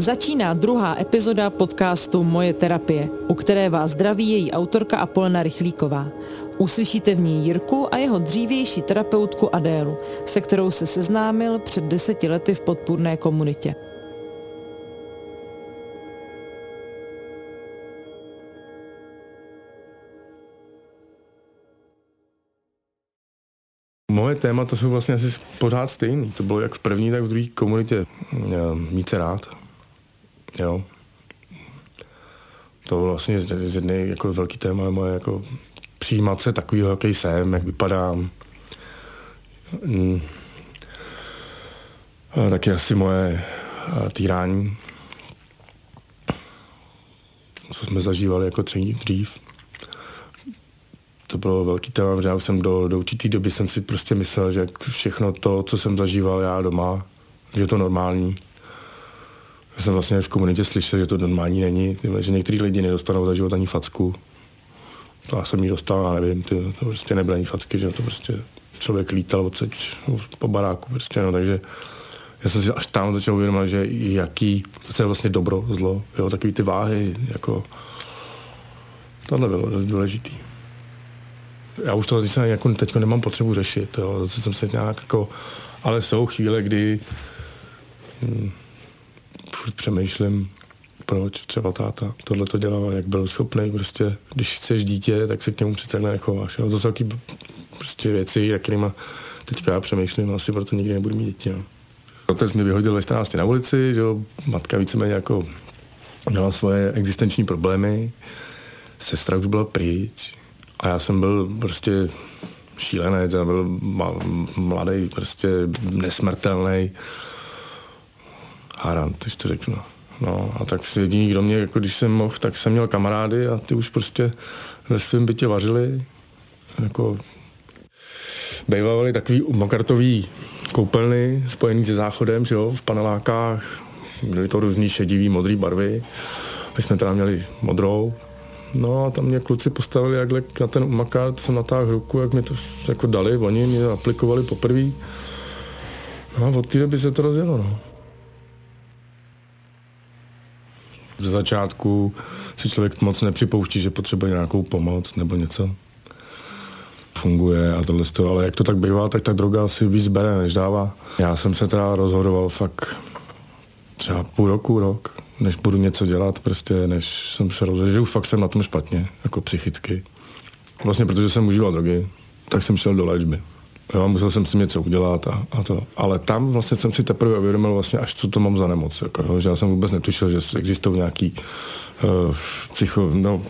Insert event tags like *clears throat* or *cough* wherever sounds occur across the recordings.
Začíná druhá epizoda podcastu Moje terapie, u které vás zdraví její autorka Apolena Rychlíková. Uslyšíte v ní Jirku a jeho dřívější terapeutku Adélu, se kterou se seznámil před deseti lety v podpůrné komunitě. Moje témata jsou vlastně asi pořád stejný. To bylo jak v první, tak v druhé komunitě. Mít se rád, Jo. To vlastně z jedné jako velký téma je moje jako přijímat se takovýho, jaký jsem, jak vypadám. Mm. A taky asi moje týrání, co jsme zažívali jako dřív. To bylo velký téma, že já jsem do, do určité doby jsem si prostě myslel, že všechno to, co jsem zažíval já doma, je to normální já jsem vlastně v komunitě slyšel, že to normální není, tyhle, že některý lidi nedostanou za život ani facku. To já jsem ji dostal, já nevím, ty, to prostě nebyly ani facky, že to prostě člověk lítal odsaď po baráku, prostě, no, takže já jsem si až tam začal uvědomit, že jaký, to je vlastně dobro, zlo, jo, takový ty váhy, jako, tohle bylo dost důležitý. Já už to jako teď nemám potřebu řešit, jo, zase jsem se nějak jako, ale jsou chvíle, kdy hm, furt přemýšlím, proč třeba táta tohle to dělal, jak byl schopný prostě, když chceš dítě, tak se k němu přece nechováš. Jo? To jsou taky prostě věci, jakými teďka já přemýšlím, asi proto nikdy nebudu mít děti. No. Otec mi vyhodil ve 14 na ulici, že jo? matka víceméně jako měla svoje existenční problémy, sestra už byla pryč a já jsem byl prostě šílenec, já byl mladý, prostě nesmrtelný harant, když to řeknu. No a tak jediný, kdo mě, jako když jsem mohl, tak jsem měl kamarády a ty už prostě ve svém bytě vařili. Jako Bejvávali takový makartový koupelny spojený se záchodem, že jo, v panelákách. Byly to různý šedivý, modrý barvy. My jsme teda měli modrou. No a tam mě kluci postavili jakhle na ten umakát, jsem natáhl ruku, jak mi to jako dali, oni mě aplikovali poprvé. No a od té doby se to rozjelo, no. Ze začátku si člověk moc nepřipouští, že potřebuje nějakou pomoc nebo něco. Funguje a tohle z toho, ale jak to tak bývá, tak ta droga asi víc bere, než dává. Já jsem se teda rozhodoval fakt třeba půl roku, rok, než budu něco dělat, prostě, než jsem se rozhodl, že už fakt jsem na tom špatně, jako psychicky. Vlastně protože jsem užíval drogy, tak jsem šel do léčby. Jo, musel jsem si něco udělat a, a to. Ale tam vlastně jsem si teprve uvědomil vlastně, až co to mám za nemoc. Jako, jo, že já jsem vůbec netušil, že existují nějaký uh, psycho, no,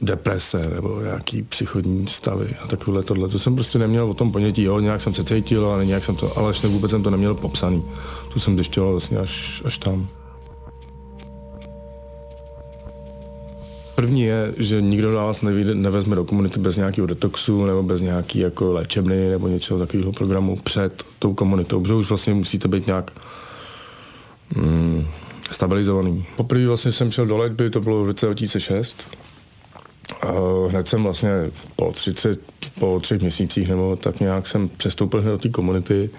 deprese nebo nějaký psychodní stavy a takové tohle. To jsem prostě neměl o tom ponětí, jo, nějak jsem se cítil, ale nějak jsem to, ale ještě vůbec jsem to neměl popsaný. To jsem zjišťoval vlastně až, až tam. První je, že nikdo nás nevíde, nevezme do komunity bez nějakého detoxu nebo bez nějaký jako léčebny nebo něčeho takového programu před tou komunitou, protože už vlastně musíte být nějak mm, stabilizovaný. Poprvé vlastně jsem šel do léčby, to bylo v roce 2006. A hned jsem vlastně po 30, po třech měsících nebo tak nějak jsem přestoupil do té komunity,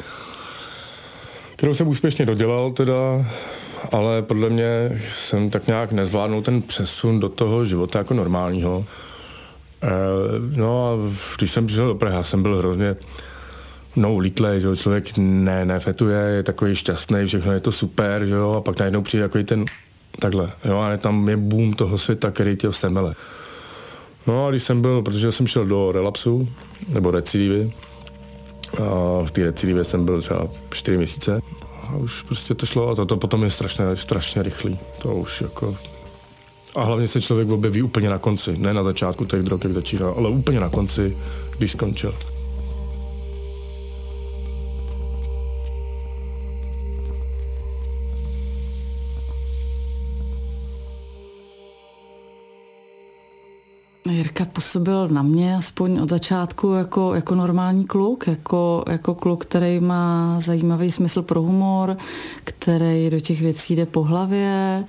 kterou jsem úspěšně dodělal teda ale podle mě jsem tak nějak nezvládnul ten přesun do toho života jako normálního. E, no a když jsem přišel do Prahy, já jsem byl hrozně no, lítlej, že člověk ne, nefetuje, je takový šťastný, všechno je to super, že jo, a pak najednou přijde takový ten takhle, jo, a tam je boom toho světa, který tě semele. No a když jsem byl, protože jsem šel do relapsu, nebo recidivy, a v té recidivě jsem byl třeba 4 měsíce, a už prostě to šlo a to, to potom je strašně, strašně rychlý. To už jako... A hlavně se člověk objeví úplně na konci, ne na začátku těch drog, jak začínal, ale úplně na konci, když skončil. Jirka působil na mě aspoň od začátku jako, jako normální kluk, jako, jako kluk, který má zajímavý smysl pro humor, který do těch věcí jde po hlavě,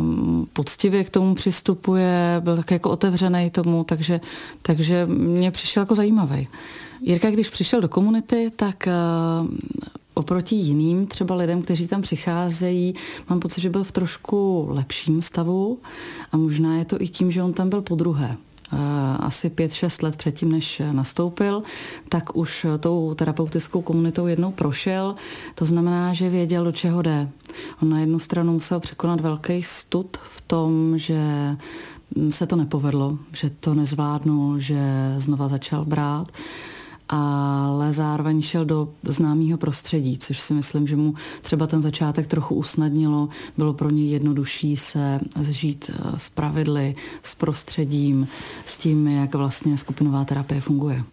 um, poctivě k tomu přistupuje, byl tak jako otevřený tomu, takže, takže mě přišel jako zajímavý. Jirka, když přišel do komunity, tak uh, oproti jiným třeba lidem, kteří tam přicházejí, mám pocit, že byl v trošku lepším stavu a možná je to i tím, že on tam byl po druhé asi 5-6 let předtím, než nastoupil, tak už tou terapeutickou komunitou jednou prošel. To znamená, že věděl, do čeho jde. On na jednu stranu musel překonat velký stud v tom, že se to nepovedlo, že to nezvládnul, že znova začal brát ale zároveň šel do známého prostředí, což si myslím, že mu třeba ten začátek trochu usnadnilo. Bylo pro něj jednodušší se zžít eh, s pravidly, s prostředím, s tím, jak vlastně skupinová terapie funguje.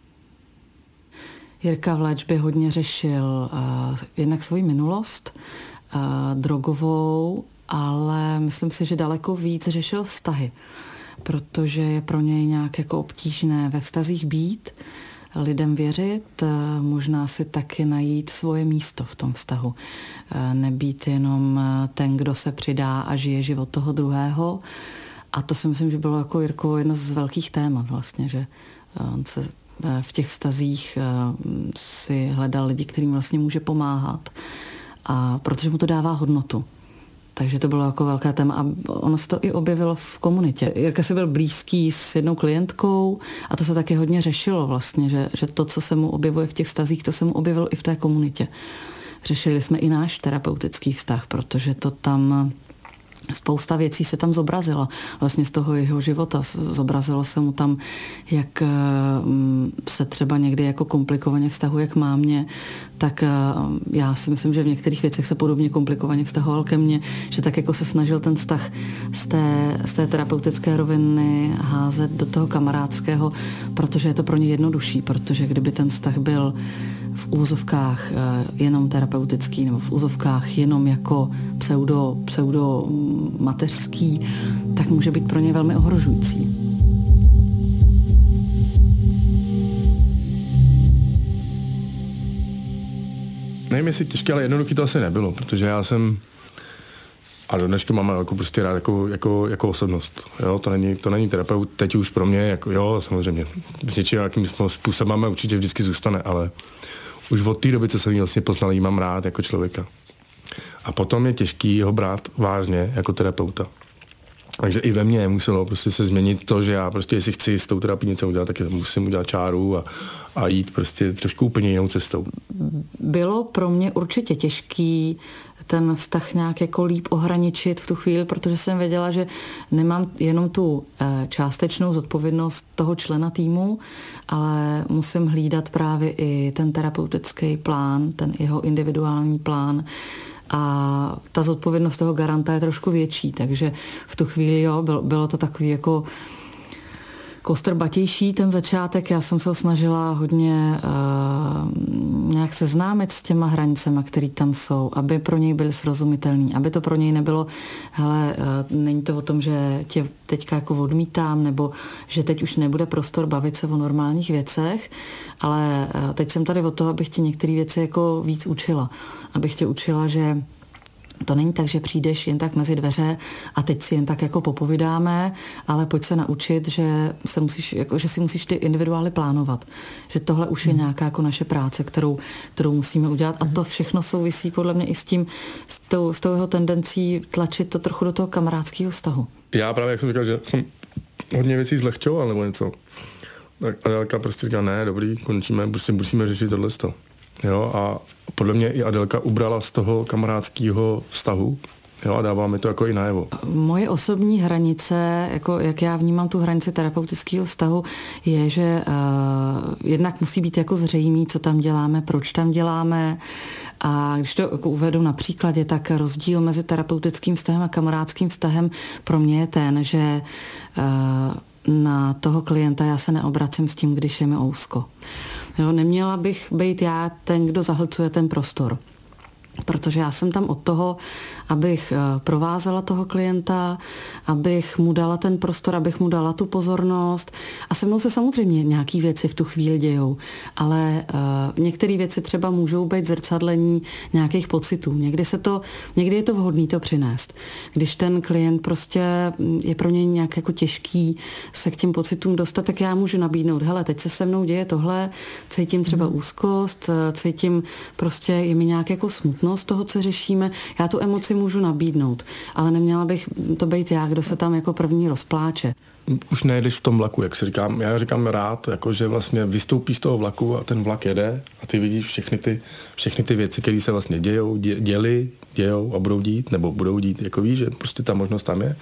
Jirka v léčbě hodně řešil uh, jednak svoji minulost, uh, drogovou, ale myslím si, že daleko víc řešil vztahy, protože je pro něj nějak jako obtížné ve vztazích být, lidem věřit, eh, možná si taky najít svoje místo v tom vztahu. Eh, nebýt jenom eh, ten, kdo se přidá a žije život toho druhého. A to si myslím, že bylo jako Jirko jedno z velkých témat vlastně, že on se v těch vztazích si hledal lidi, kterým vlastně může pomáhat. A protože mu to dává hodnotu. Takže to bylo jako velké téma a ono se to i objevilo v komunitě. Jirka si byl blízký s jednou klientkou a to se taky hodně řešilo vlastně, že, že to, co se mu objevuje v těch stazích, to se mu objevilo i v té komunitě. Řešili jsme i náš terapeutický vztah, protože to tam Spousta věcí se tam zobrazila. Vlastně z toho jeho života. Zobrazilo se mu tam, jak eh, se třeba někdy jako komplikovaně vztahuje k mámě, tak eh, já si myslím, že v některých věcech se podobně komplikovaně vztahoval ke mně, že tak jako se snažil ten vztah z té, z té terapeutické roviny házet do toho kamarádského, protože je to pro ně jednodušší, protože kdyby ten vztah byl v úzovkách eh, jenom terapeutický nebo v úzovkách jenom jako pseudo, pseudo mateřský, tak může být pro ně velmi ohrožující. Nevím, jestli těžké, ale jednoduché to asi nebylo, protože já jsem a do dneška mám jako prostě rád jako, jako, jako osobnost. Jo? To, není, to není terapeut, teď už pro mě, jako, jo, samozřejmě. S něčím jakým způsobem určitě vždycky zůstane, ale už od té doby, co jsem ji vlastně poznal, jí mám rád jako člověka. A potom je těžký ho brát vážně jako terapeuta. Takže i ve mně muselo prostě se změnit to, že já prostě, jestli chci s tou terapií něco udělat, tak musím udělat čáru a, a jít prostě trošku úplně jinou cestou. Bylo pro mě určitě těžký ten vztah nějak jako líp ohraničit v tu chvíli, protože jsem věděla, že nemám jenom tu eh, částečnou zodpovědnost toho člena týmu, ale musím hlídat právě i ten terapeutický plán, ten jeho individuální plán, a ta zodpovědnost toho garanta je trošku větší, takže v tu chvíli jo, bylo, bylo to takový jako kostrbatější ten začátek. Já jsem se snažila hodně uh, nějak seznámit s těma hranicemi, které tam jsou, aby pro něj byly srozumitelný, aby to pro něj nebylo, hele, uh, není to o tom, že tě teďka jako odmítám, nebo že teď už nebude prostor bavit se o normálních věcech, ale uh, teď jsem tady o toho, abych tě některé věci jako víc učila. Abych tě učila, že to není tak, že přijdeš jen tak mezi dveře a teď si jen tak jako popovídáme, ale pojď se naučit, že, se musíš, jako, že si musíš ty individuály plánovat. Že tohle už je hmm. nějaká jako naše práce, kterou, kterou musíme udělat a to všechno souvisí podle mě i s tím, s tou, s tou jeho tendencí tlačit to trochu do toho kamarádského vztahu. Já právě, jak jsem říkal, že jsem hodně věcí zlehčoval nebo něco. Tak Adelka prostě říká, ne, dobrý, končíme, prostě musíme řešit tohle. Jo, a podle mě i Adelka ubrala z toho kamarádského vztahu, Jo, a dává mi to jako i najevo. Moje osobní hranice, jako jak já vnímám tu hranici terapeutického vztahu, je, že uh, jednak musí být jako zřejmý, co tam děláme, proč tam děláme. A když to jako uvedu na příkladě, tak rozdíl mezi terapeutickým vztahem a kamarádským vztahem pro mě je ten, že uh, na toho klienta já se neobracím s tím, když je mi ousko. Jo, neměla bych být já ten, kdo zahlcuje ten prostor. Protože já jsem tam od toho, abych eh, provázela toho klienta, abych mu dala ten prostor, abych mu dala tu pozornost. A se mnou se samozřejmě nějaké věci v tu chvíli dějou, ale uh, některé věci třeba můžou být zrcadlení nějakých pocitů. Někdy, se to, někdy je to vhodné to přinést. Když ten klient prostě mm, je pro něj nějak jako těžký se k těm pocitům dostat, tak já můžu nabídnout, hele, teď se se mnou děje tohle, cítím třeba hmm. úzkost, eh, cítím prostě, je mi nějak jako smutnost toho, co řešíme. Já tu emoci můžu nabídnout, ale neměla bych to být já, kdo se tam jako první rozpláče. Už nejedeš v tom vlaku, jak si říkám. Já říkám rád, jako že vlastně vystoupí z toho vlaku a ten vlak jede a ty vidíš všechny ty, všechny ty věci, které se vlastně dějou, dě, děli, dějou a budou dít, nebo budou dít, jako víš, že prostě ta možnost tam je.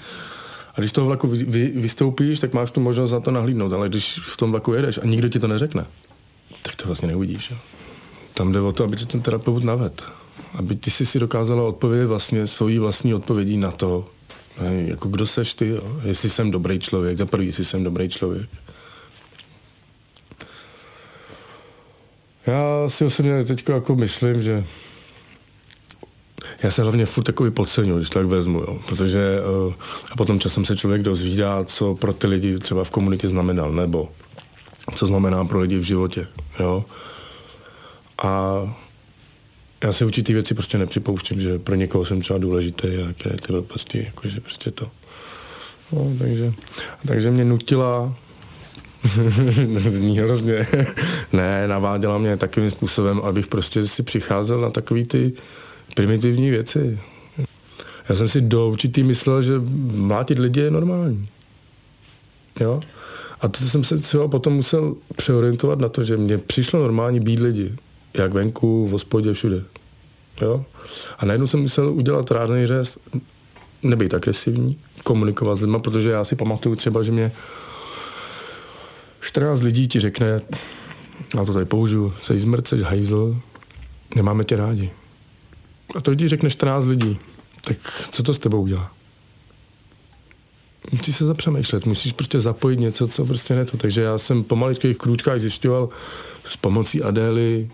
A když z toho vlaku vy, vy, vystoupíš, tak máš tu možnost za to nahlídnout, ale když v tom vlaku jedeš a nikdo ti to neřekne, tak to vlastně neuvidíš. Tam jde o to, aby ti ten terapeut naved aby ty si si dokázala odpovědět vlastně svojí vlastní odpovědí na to, ne, jako kdo seš ty, jo? jestli jsem dobrý člověk, za prvý, jestli jsem dobrý člověk. Já si osobně teď jako myslím, že já se hlavně furt takový podceňuji, když tak vezmu, jo. protože uh, a potom časem se člověk dozvídá, co pro ty lidi třeba v komunitě znamenal, nebo co znamená pro lidi v životě. Jo. A já si určitý věci prostě nepřipouštím, že pro někoho jsem třeba důležitý a jaké ty prostě, jakože prostě to. No, takže, takže mě nutila *laughs* zní hrozně. *laughs* ne, naváděla mě takovým způsobem, abych prostě si přicházel na takový ty primitivní věci. Já jsem si do určitý myslel, že mlátit lidi je normální. Jo? A to jsem se třeba potom musel přeorientovat na to, že mně přišlo normální být lidi jak venku, v hospodě, všude. Jo? A najednou jsem musel udělat rádný řez, nebýt agresivní, komunikovat s lidmi, protože já si pamatuju třeba, že mě 14 lidí ti řekne, a to tady použiju, sej zmrceš, hajzl, nemáme tě rádi. A to ti řekne 14 lidí, tak co to s tebou udělá? Musíš se zapřemýšlet, musíš prostě zapojit něco, co prostě ne to. Takže já jsem po maličkých krůčkách zjišťoval s pomocí Adély,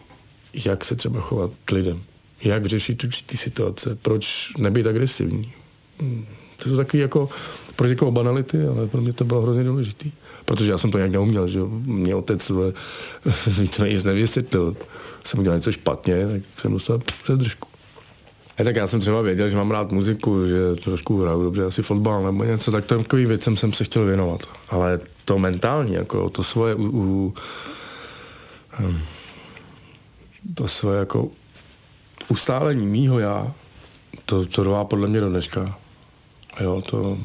jak se třeba chovat k lidem, jak řešit určitý situace, proč nebýt agresivní. Hmm, to jsou takové jako pro někoho banality, ale pro mě to bylo hrozně důležité. Protože já jsem to nějak neuměl, že mě otec *laughs* víceméně nic nevysvětlil. Jsem udělal něco špatně, tak jsem dostal přes držku. A tak já jsem třeba věděl, že mám rád muziku, že trošku hraju dobře, asi fotbal nebo něco, tak takovým věcem jsem se chtěl věnovat. Ale to mentální, jako to svoje u, u, um, to své jako ustálení mýho já, to, to trvá podle mě do dneška. Jo, to...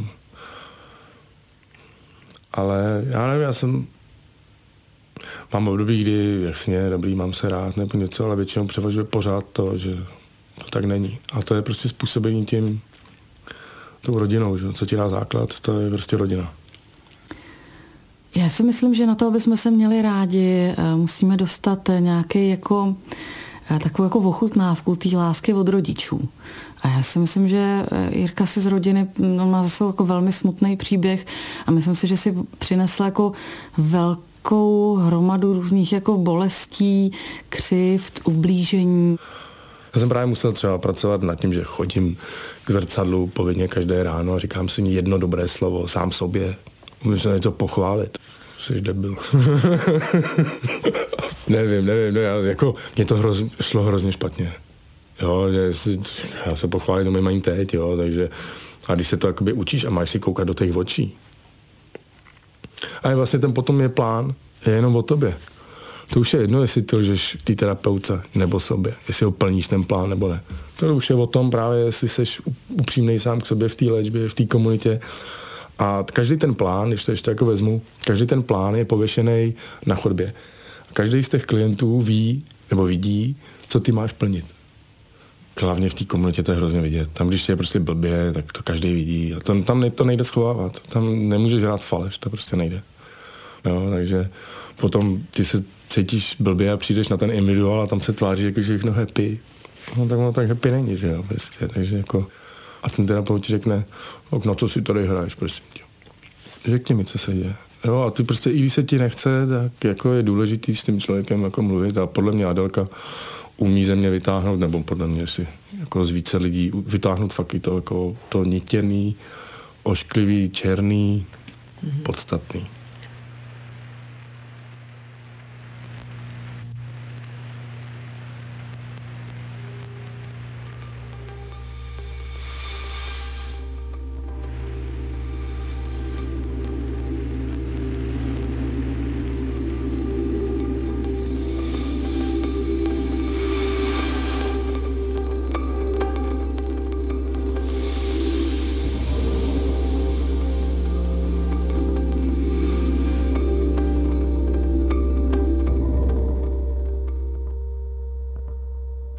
Ale já nevím, já jsem... Mám období, kdy jasně, dobrý, mám se rád nebo něco, ale většinou převažuje pořád to, že to tak není. A to je prostě způsobení tím, tou rodinou, že? co ti dá základ, to je prostě rodina. Já si myslím, že na to, aby jsme se měli rádi, eh, musíme dostat nějaký jako eh, takovou jako ochutnávku té lásky od rodičů. A já si myslím, že eh, Jirka si z rodiny no, má zase jako velmi smutný příběh a myslím si, že si přinesla jako velkou hromadu různých jako bolestí, křivt, ublížení. Já jsem právě musel třeba pracovat nad tím, že chodím k zrcadlu povědně každé ráno a říkám si jedno dobré slovo sám sobě. Můžu se něco pochválit jsi debil. *laughs* nevím, nevím, ne, já, jako, mě to hroz, šlo hrozně špatně. Jo, že já se pochválím, no mají teď, jo, takže a když se to jakoby učíš a máš si koukat do těch očí. A je vlastně ten potom je plán, je jenom o tobě. To už je jedno, jestli ty lžeš té terapeutce nebo sobě, jestli ho plníš ten plán nebo ne. To už je o tom právě, jestli jsi upřímný sám k sobě v té léčbě, v té komunitě a každý ten plán, když to ještě jako vezmu, každý ten plán je pověšený na chodbě. Každý z těch klientů ví nebo vidí, co ty máš plnit. Hlavně v té komunitě to je hrozně vidět. Tam, když je prostě blbě, tak to každý vidí. A tam, tam to nejde schovávat. Tam nemůžeš hrát faleš, to prostě nejde. Jo, takže potom ty se cítíš blbě a přijdeš na ten individuál a tam se tváří jako všechno happy. No tak ono tak happy není, že jo, prostě. Takže jako a ten terapeut ti řekne, no, na co si tady hraješ, prosím tě. Řekni mi, co se děje. Jo, a ty prostě, i když se ti nechce, tak jako je důležitý s tím člověkem jako mluvit a podle mě Adelka umí ze mě vytáhnout, nebo podle mě si jako z více lidí vytáhnout fakt i to, jako to nitěný, ošklivý, černý, mm-hmm. podstatný.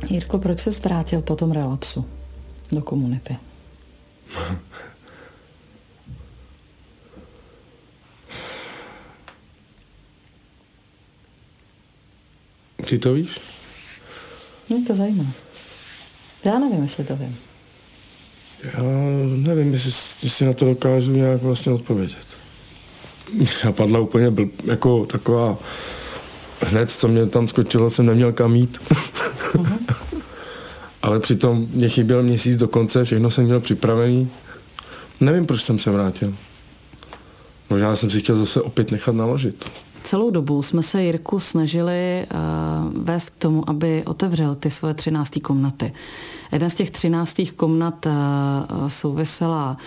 Jirko, proč se ztrátil po tom relapsu do komunity? Ty to víš? Mě to zajímá. Já nevím, jestli to vím. Já nevím, jestli, jestli na to dokážu nějak vlastně odpovědět. Já padla úplně byl, jako taková hned, co mě tam skočilo, jsem neměl kam jít. Ale přitom mě chyběl měsíc do konce, všechno jsem měl připravený. Nevím, proč jsem se vrátil. Možná jsem si chtěl zase opět nechat naložit. Celou dobu jsme se Jirku snažili uh, vést k tomu, aby otevřel ty svoje třinácté komnaty. Jedna z těch třináctých komnat uh, souvisela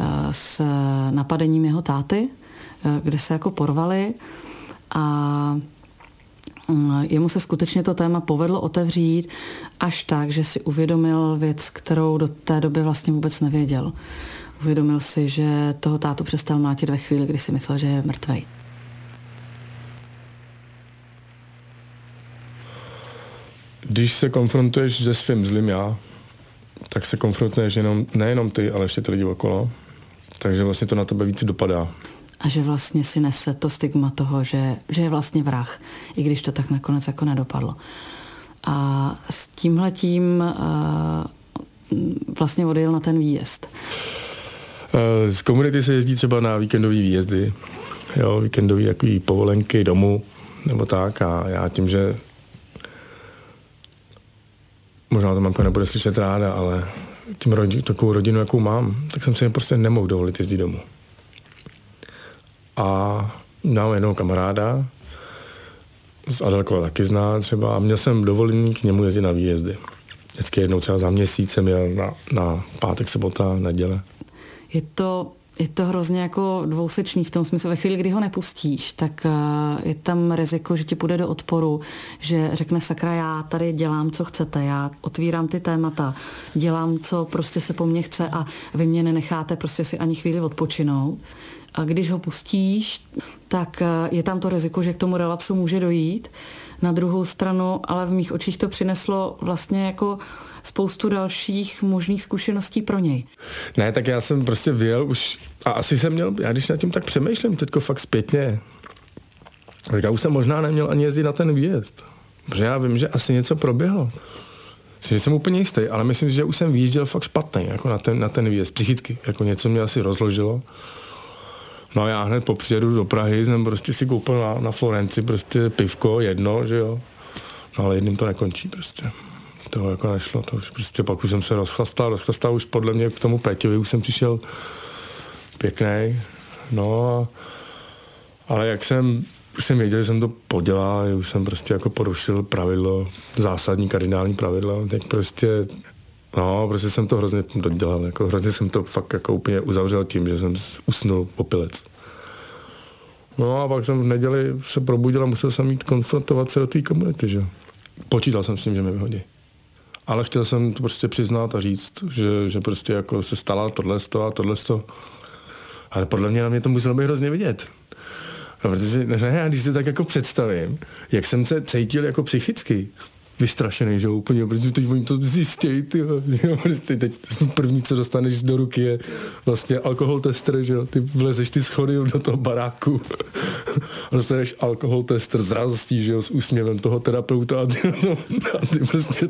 uh, s napadením jeho táty, uh, kde se jako porvali a jemu se skutečně to téma povedlo otevřít až tak, že si uvědomil věc, kterou do té doby vlastně vůbec nevěděl. Uvědomil si, že toho tátu přestal mlátit ve chvíli, kdy si myslel, že je mrtvej. Když se konfrontuješ se svým zlým já, tak se konfrontuješ jenom, nejenom ty, ale ještě ty lidi okolo. Takže vlastně to na tebe víc dopadá a že vlastně si nese to stigma toho, že, že je vlastně vrah, i když to tak nakonec jako nedopadlo. A s tímhletím uh, vlastně odjel na ten výjezd. Uh, z komunity se jezdí třeba na víkendové výjezdy, jo, víkendové jaký povolenky domů, nebo tak a já tím, že možná to mamka nebude slyšet ráda, ale tím rodi, takovou rodinu, jakou mám, tak jsem si prostě nemohl dovolit jezdit domů a mám jednoho kamaráda, z Adelkova taky zná třeba, a měl jsem dovolený k němu jezdit na výjezdy. Vždycky jednou třeba za měsíc jsem jel na, na pátek, sobota, neděle. Je to je to hrozně jako dvousečný v tom smyslu, ve chvíli, kdy ho nepustíš, tak uh, je tam riziko, že ti půjde do odporu, že řekne sakra, já tady dělám, co chcete, já otvírám ty témata, dělám, co prostě se po mně chce a vy mě nenecháte prostě si ani chvíli odpočinout. A když ho pustíš, tak eh, je tam to riziko, že k tomu relapsu může dojít. Na druhou stranu, ale v mých očích to přineslo vlastně jako spoustu dalších možných zkušeností pro něj. Ne, tak já jsem prostě vyjel už a asi jsem měl, já když nad tím tak přemýšlím teďko fakt zpětně, tak já už jsem možná neměl ani jezdit na ten výjezd. Protože já vím, že asi něco proběhlo. Že jsem úplně jistý, ale myslím, že už jsem vyjížděl fakt špatný jako na ten, na ten výjezd, psychicky. Jako něco mě asi rozložilo. No já hned po přijedu do Prahy jsem prostě si koupil na, na Florenci prostě pivko, jedno, že jo. No ale jedním to nekončí prostě. To jako nešlo, to už prostě pak už jsem se rozchlastal, rozchlastal už podle mě k tomu Peťovi, už jsem přišel pěkný. No a, ale jak jsem, už jsem věděl, že jsem to podělal, už jsem prostě jako porušil pravidlo, zásadní kardinální pravidlo, tak prostě No, prostě jsem to hrozně dodělal, jako hrozně jsem to fakt jako úplně uzavřel tím, že jsem usnul popilec. No a pak jsem v neděli se probudil a musel jsem mít konfrontovat se do té komunity, že Počítal jsem s tím, že mě vyhodí. Ale chtěl jsem to prostě přiznat a říct, že, že prostě jako se stala tohle a tohle Ale podle mě na mě to muselo být hrozně vidět. No, protože ne, já když si tak jako představím, jak jsem se cítil jako psychicky, vystrašený, že úplně, protože teď oni to zjistějí, ty, *laughs* prostě teď první, co dostaneš do ruky je vlastně alkohol tester, že jo, ty vlezeš ty schody do toho baráku a *laughs* dostaneš alkohol tester s radostí, že jo, s úsměvem toho terapeuta a ty, *laughs* no, a ty prostě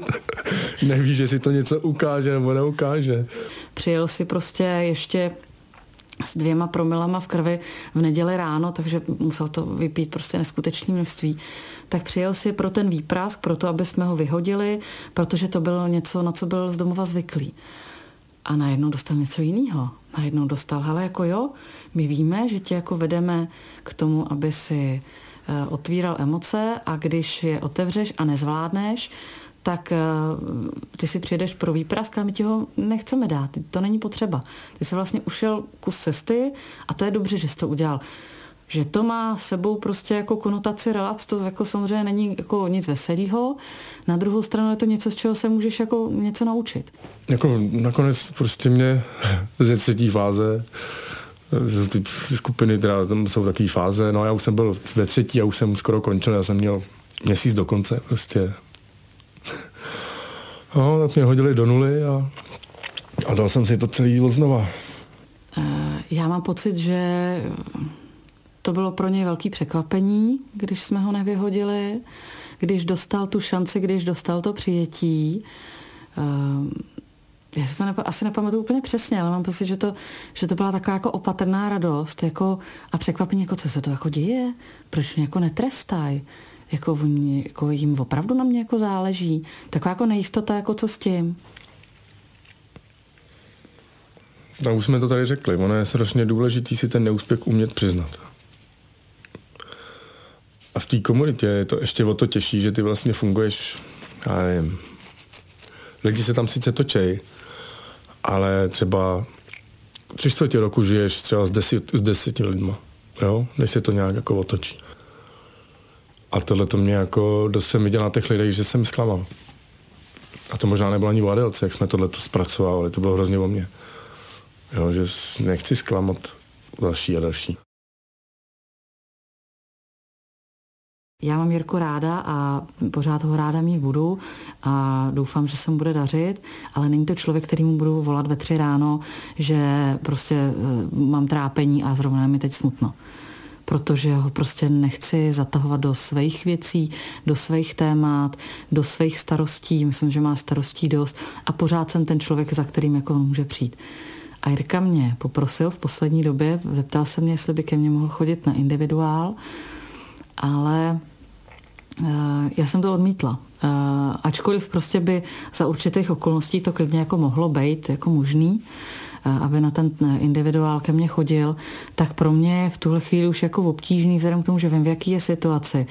nevíš, si to něco ukáže nebo neukáže. Přijel si prostě ještě s dvěma promilama v krvi v neděli ráno, takže musel to vypít prostě neskutečné množství, tak přijel si pro ten výprask, pro to, aby jsme ho vyhodili, protože to bylo něco, na co byl z domova zvyklý. A najednou dostal něco jiného. Najednou dostal, hele, jako jo, my víme, že tě jako vedeme k tomu, aby si eh, otvíral emoce a když je otevřeš a nezvládneš, tak eh, ty si přijedeš pro výprask a my ti ho nechceme dát. To není potřeba. Ty jsi vlastně ušel kus cesty a to je dobře, že jsi to udělal. Že to má sebou prostě jako konotaci relax, to jako samozřejmě není jako nic veselého. Na druhou stranu je to něco, z čeho se můžeš jako něco naučit. Jako nakonec prostě mě *laughs* ze třetí fáze ty skupiny, teda tam jsou takové fáze, no já už jsem byl ve třetí a už jsem skoro končil, já jsem měl měsíc do konce prostě No, tak mě hodili do nuly a, a dal jsem si to celý znova. Eh, já mám pocit, že to bylo pro něj velký překvapení, když jsme ho nevyhodili, když dostal tu šanci, když dostal to přijetí. Eh, já si to nepa, asi nepamatuju úplně přesně, ale mám pocit, že to, že to byla taková jako opatrná radost jako, a překvapení, jako co se to jako děje, proč mě jako netrestají jako, oni, jako jim opravdu na mě jako záleží. Taková jako nejistota, jako co s tím. No, už jsme to tady řekli. Ono je strašně důležitý si ten neúspěch umět přiznat. A v té komunitě je to ještě o to těžší, že ty vlastně funguješ, já nevím, lidi se tam sice točej, ale třeba tři čtvrtě roku žiješ třeba s, deset, s deseti lidma, jo, než se to nějak jako otočí. A tohle to mě jako dost jsem viděl na těch lidech, že jsem zklamal. A to možná nebylo ani Adelce, jak jsme tohle to zpracovali, to bylo hrozně o mě. Jo, že nechci zklamat další a další. Já mám Jirku ráda a pořád ho ráda mít budu a doufám, že se mu bude dařit, ale není to člověk, který mu budu volat ve tři ráno, že prostě eh, mám trápení a zrovna mi teď smutno protože ho prostě nechci zatahovat do svých věcí, do svých témat, do svých starostí. Myslím, že má starostí dost a pořád jsem ten člověk, za kterým jako může přijít. A Jirka mě poprosil v poslední době, zeptal se mě, jestli by ke mně mohl chodit na individuál, ale uh, já jsem to odmítla. Uh, ačkoliv prostě by za určitých okolností to klidně jako mohlo být jako možný, aby na ten individuál ke mně chodil, tak pro mě je v tuhle chvíli už jako obtížný vzhledem k tomu, že vím, v jaký je situaci,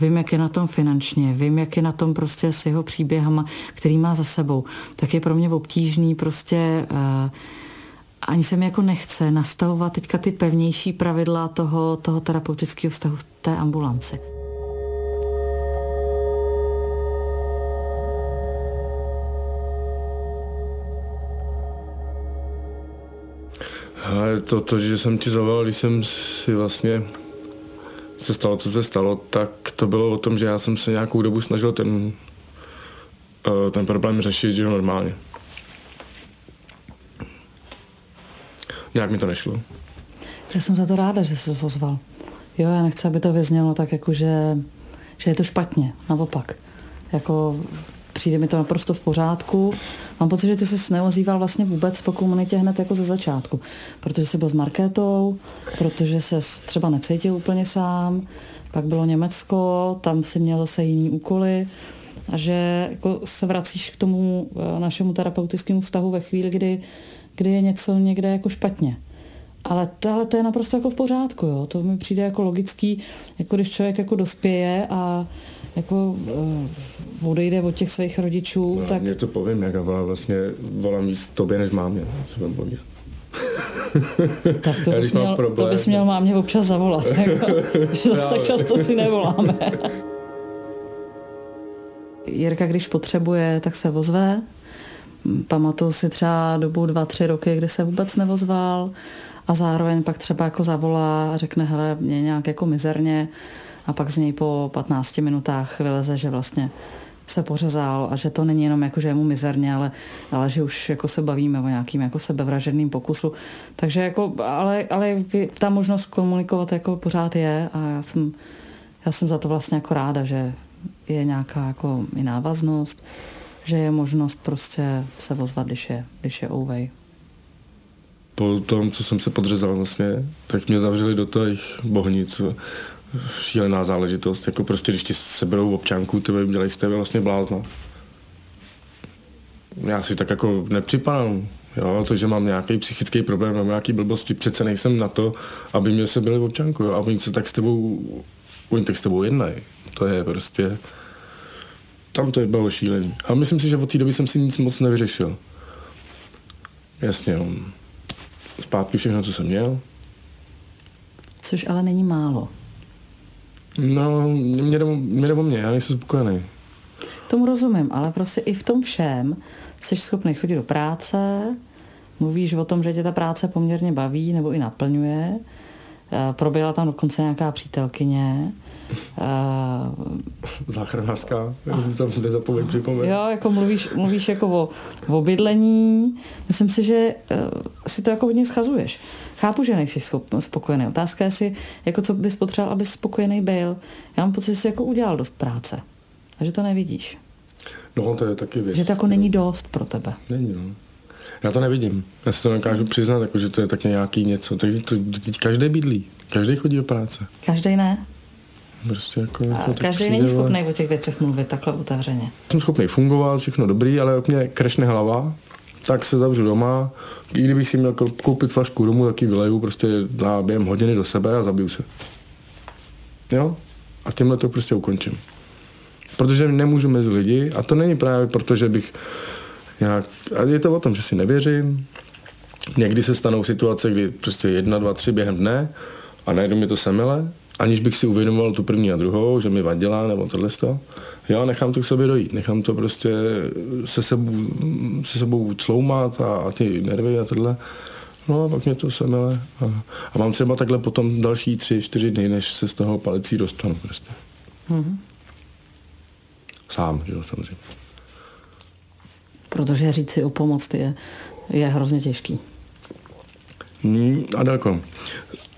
vím, jak je na tom finančně, vím, jak je na tom prostě s jeho příběhama, který má za sebou, tak je pro mě obtížný prostě uh, ani se mi jako nechce nastavovat teďka ty pevnější pravidla toho, toho terapeutického vztahu v té ambulanci. Ale to, to, že jsem ti zavolal, když jsem si vlastně se stalo, co se stalo, tak to bylo o tom, že já jsem se nějakou dobu snažil ten, eh, ten problém řešit že normálně. Nějak mi to nešlo. Já jsem za to ráda, že jsi se pozval. Jo, já nechci, aby to vyznělo tak, jako že, že je to špatně, naopak. Jako přijde mi to naprosto v pořádku. Mám pocit, že ty jsi neozýval vlastně vůbec po komunitě hned jako ze začátku, protože jsi byl s Markétou, protože se třeba necítil úplně sám, pak bylo Německo, tam si měl zase jiný úkoly a že jako se vracíš k tomu eh, našemu terapeutickému vztahu ve chvíli, kdy, kdy je něco někde jako špatně. Ale to, ale to je naprosto jako v pořádku, jo. To mi přijde jako logický, jako když člověk jako dospěje a jako uh, odejde od těch svých rodičů, no, tak... Něco povím, jak vlastně volám víc tobě než mámě, co povídat. *laughs* Tak to bys, měl, problém, to bys měl mámě občas zavolat, *laughs* jako, že zase tak často si nevoláme. *laughs* Jirka, když potřebuje, tak se vozve. Pamatuju si třeba dobu dva, tři roky, kdy se vůbec nevozval a zároveň pak třeba jako zavolá a řekne, hele, mě nějak jako mizerně a pak z něj po 15 minutách vyleze, že vlastně se pořezal a že to není jenom jako, že je mu mizerně, ale, ale že už jako se bavíme o nějakým jako sebevražedným pokusu. Takže jako, ale, ale ta možnost komunikovat jako pořád je a já jsem, já jsem za to vlastně jako ráda, že je nějaká jako i návaznost, že je možnost prostě se ozvat, když je, když je ouvej. Po tom, co jsem se podřezal vlastně, tak mě zavřeli do těch bohnic. Šílená záležitost. Jako prostě, když ti seberou občanku, tebe dělají z tebe vlastně blázna. Já si tak jako nepřipadám. Jo, to, že mám nějaký psychický problém, mám nějaký blbosti, přece nejsem na to, aby mě se byli občanku. Jo, a oni se tak s tebou, oni tak s tebou jednají. To je prostě, tam to je bylo šílený. A myslím si, že od té doby jsem si nic moc nevyřešil. Jasně, no. Zpátky všechno, co jsem měl. Což ale není málo. No, mě jde, mě jde o mě, já nejsem spokojený. Tomu rozumím, ale prostě i v tom všem jsi schopný chodit do práce, mluvíš o tom, že tě ta práce poměrně baví nebo i naplňuje. Proběhla tam dokonce nějaká přítelkyně. Záchranářská, tam nezapomeň připomenout. Jo, jako mluvíš, mluvíš jako o, o bydlení. Myslím si, že uh, si to jako hodně schazuješ. Chápu, že nejsi spokojený. Otázka je si, jako co bys potřeboval, abys spokojený byl. Já mám pocit, že jsi jako udělal dost práce. A že to nevidíš. No, to je taky věc. Že to jako není dost pro tebe. Není, no. Já to nevidím. Já si to nekážu přiznat, jako, že to je tak nějaký něco. Tak to, teď každý bydlí. Každý chodí do práce. Každý ne. Prostě jako, jako každý není schopný o těch věcech mluvit takhle otevřeně. Jsem schopný fungovat, všechno dobrý, ale mě krešne hlava, tak se zavřu doma. I kdybych si měl koupit flašku domů, tak ji vyleju prostě na během hodiny do sebe a zabiju se. Jo? A tímhle to prostě ukončím. Protože nemůžu mezi lidi a to není právě proto, že bych nějak... A je to o tom, že si nevěřím. Někdy se stanou situace, kdy prostě jedna, dva, tři během dne a najednou mi to semele, aniž bych si uvědomoval tu první a druhou, že mi vadila nebo tohle to. Jo, nechám to k sobě dojít, nechám to prostě se sebou, se sebou cloumat a, a ty nervy a tohle. No a pak mě to semele. A, a mám třeba takhle potom další tři, čtyři dny, než se z toho palicí dostanu prostě. Mm-hmm. Sám, že jo, samozřejmě. Protože říct si o pomoc je, je hrozně těžký. Hmm, a daleko.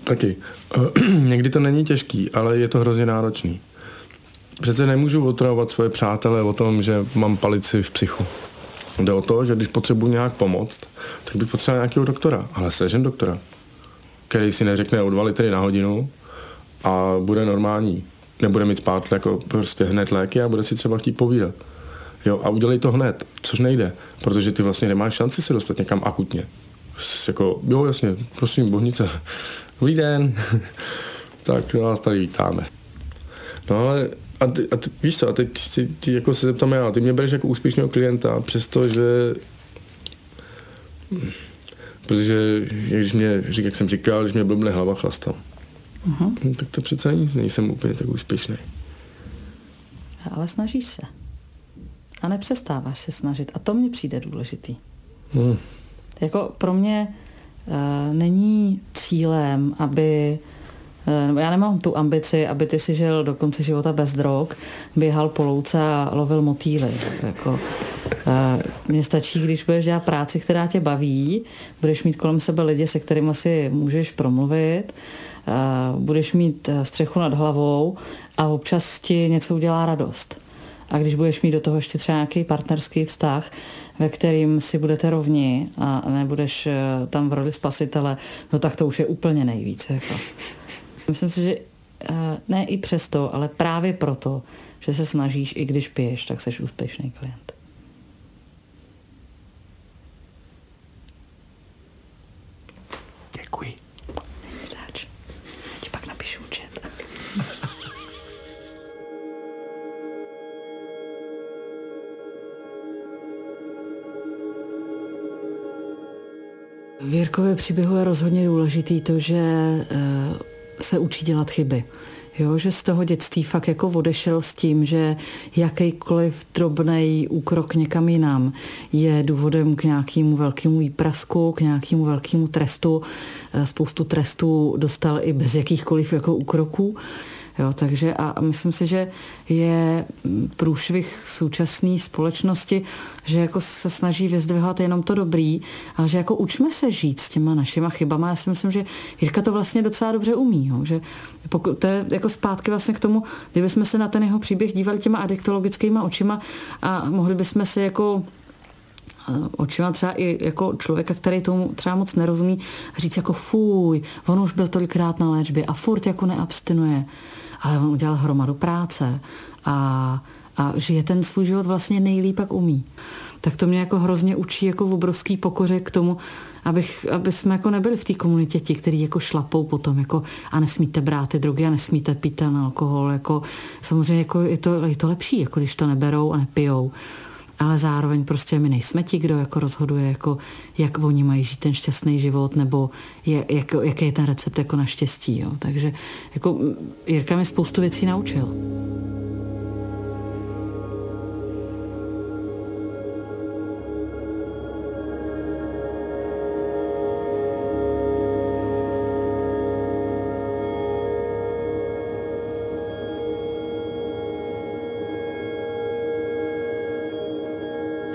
Taky. *clears throat* Někdy to není těžký, ale je to hrozně náročný. Přece nemůžu otravovat svoje přátelé o tom, že mám palici v psychu. Jde o to, že když potřebuji nějak pomoct, tak bych potřeboval nějakého doktora. Ale sežen doktora, který si neřekne o dva litry na hodinu a bude normální. Nebude mít spát jako prostě hned léky a bude si třeba chtít povídat. Jo, a udělej to hned, což nejde, protože ty vlastně nemáš šanci se dostat někam akutně. Jako, jo, jasně, prosím, bohnice, dobrý den, *laughs* tak vás tady vítáme. No ale a, ty, a ty, víš co, a teď ti, ti jako se zeptám já, ty mě bereš jako úspěšného klienta, přestože protože když mě, jak jsem říkal, když mě blbne hlava chlastal. Uh-huh. No, tak to přece není, nejsem úplně tak úspěšný. Ale snažíš se. A nepřestáváš se snažit. A to mně přijde důležitý. Hmm. Jako pro mě uh, není cílem, aby nebo já nemám tu ambici, aby ty si žil do konce života bez drog, běhal po louce a lovil motýly. Jako, mně stačí, když budeš dělat práci, která tě baví, budeš mít kolem sebe lidi, se kterými si můžeš promluvit, budeš mít střechu nad hlavou a občas ti něco udělá radost. A když budeš mít do toho ještě třeba nějaký partnerský vztah, ve kterým si budete rovni a nebudeš e, tam v roli spasitele, no tak to už je úplně nejvíc. Jako. Myslím si, že e, ne i přesto, ale právě proto, že se snažíš, i když piješ, tak jsi úspěšný klient. V Jirkově příběhu je rozhodně důležitý to, že uh, se učí dělat chyby. Jo, že z toho dětství fakt jako odešel s tím, že jakýkoliv drobný úkrok někam jinam je důvodem k nějakému velkému výprasku, k nějakému velkému trestu. Eh, spoustu trestů dostal i bez jakýchkoliv jako úkroků. Jo, takže a myslím si, že je průšvih současné společnosti, že jako se snaží vyzdvihovat jenom to dobrý, ale že jako učme se žít s těma našima chybama. Já si myslím, že Jirka to vlastně docela dobře umí. Jo, že pokud, to je jako zpátky vlastně k tomu, kdybychom se na ten jeho příběh dívali těma adiktologickýma očima a mohli bychom se jako očima třeba i jako člověka, který tomu třeba moc nerozumí, říct jako fuj, on už byl tolikrát na léčbě a furt jako neabstinuje, ale on udělal hromadu práce a, a žije ten svůj život vlastně nejlíp, jak umí. Tak to mě jako hrozně učí jako v obrovský pokoře k tomu, abych, aby jsme jako nebyli v té komunitě ti, kteří jako šlapou potom jako a nesmíte brát ty drogy a nesmíte pít ten alkohol. Jako, samozřejmě jako je, to, je to lepší, jako když to neberou a nepijou ale zároveň prostě my nejsme ti, kdo jako rozhoduje, jako jak oni mají žít ten šťastný život, nebo je, jak, jaký je ten recept jako na štěstí. Jo. Takže jako Jirka mi spoustu věcí naučil.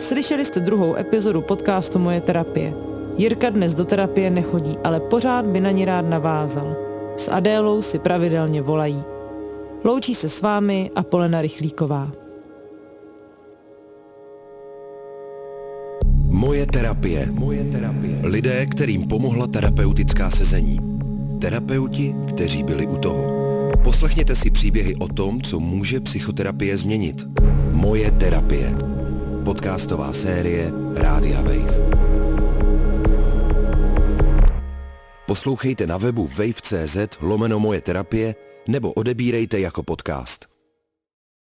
Slyšeli jste druhou epizodu podcastu Moje terapie. Jirka dnes do terapie nechodí, ale pořád by na ní rád navázal. S Adélou si pravidelně volají. Loučí se s vámi a Polena Rychlíková. Moje terapie. Moje terapie. Lidé, kterým pomohla terapeutická sezení. Terapeuti, kteří byli u toho. Poslechněte si příběhy o tom, co může psychoterapie změnit. Moje terapie podcastová série Rádia Wave. Poslouchejte na webu wave.cz lomeno moje terapie nebo odebírejte jako podcast.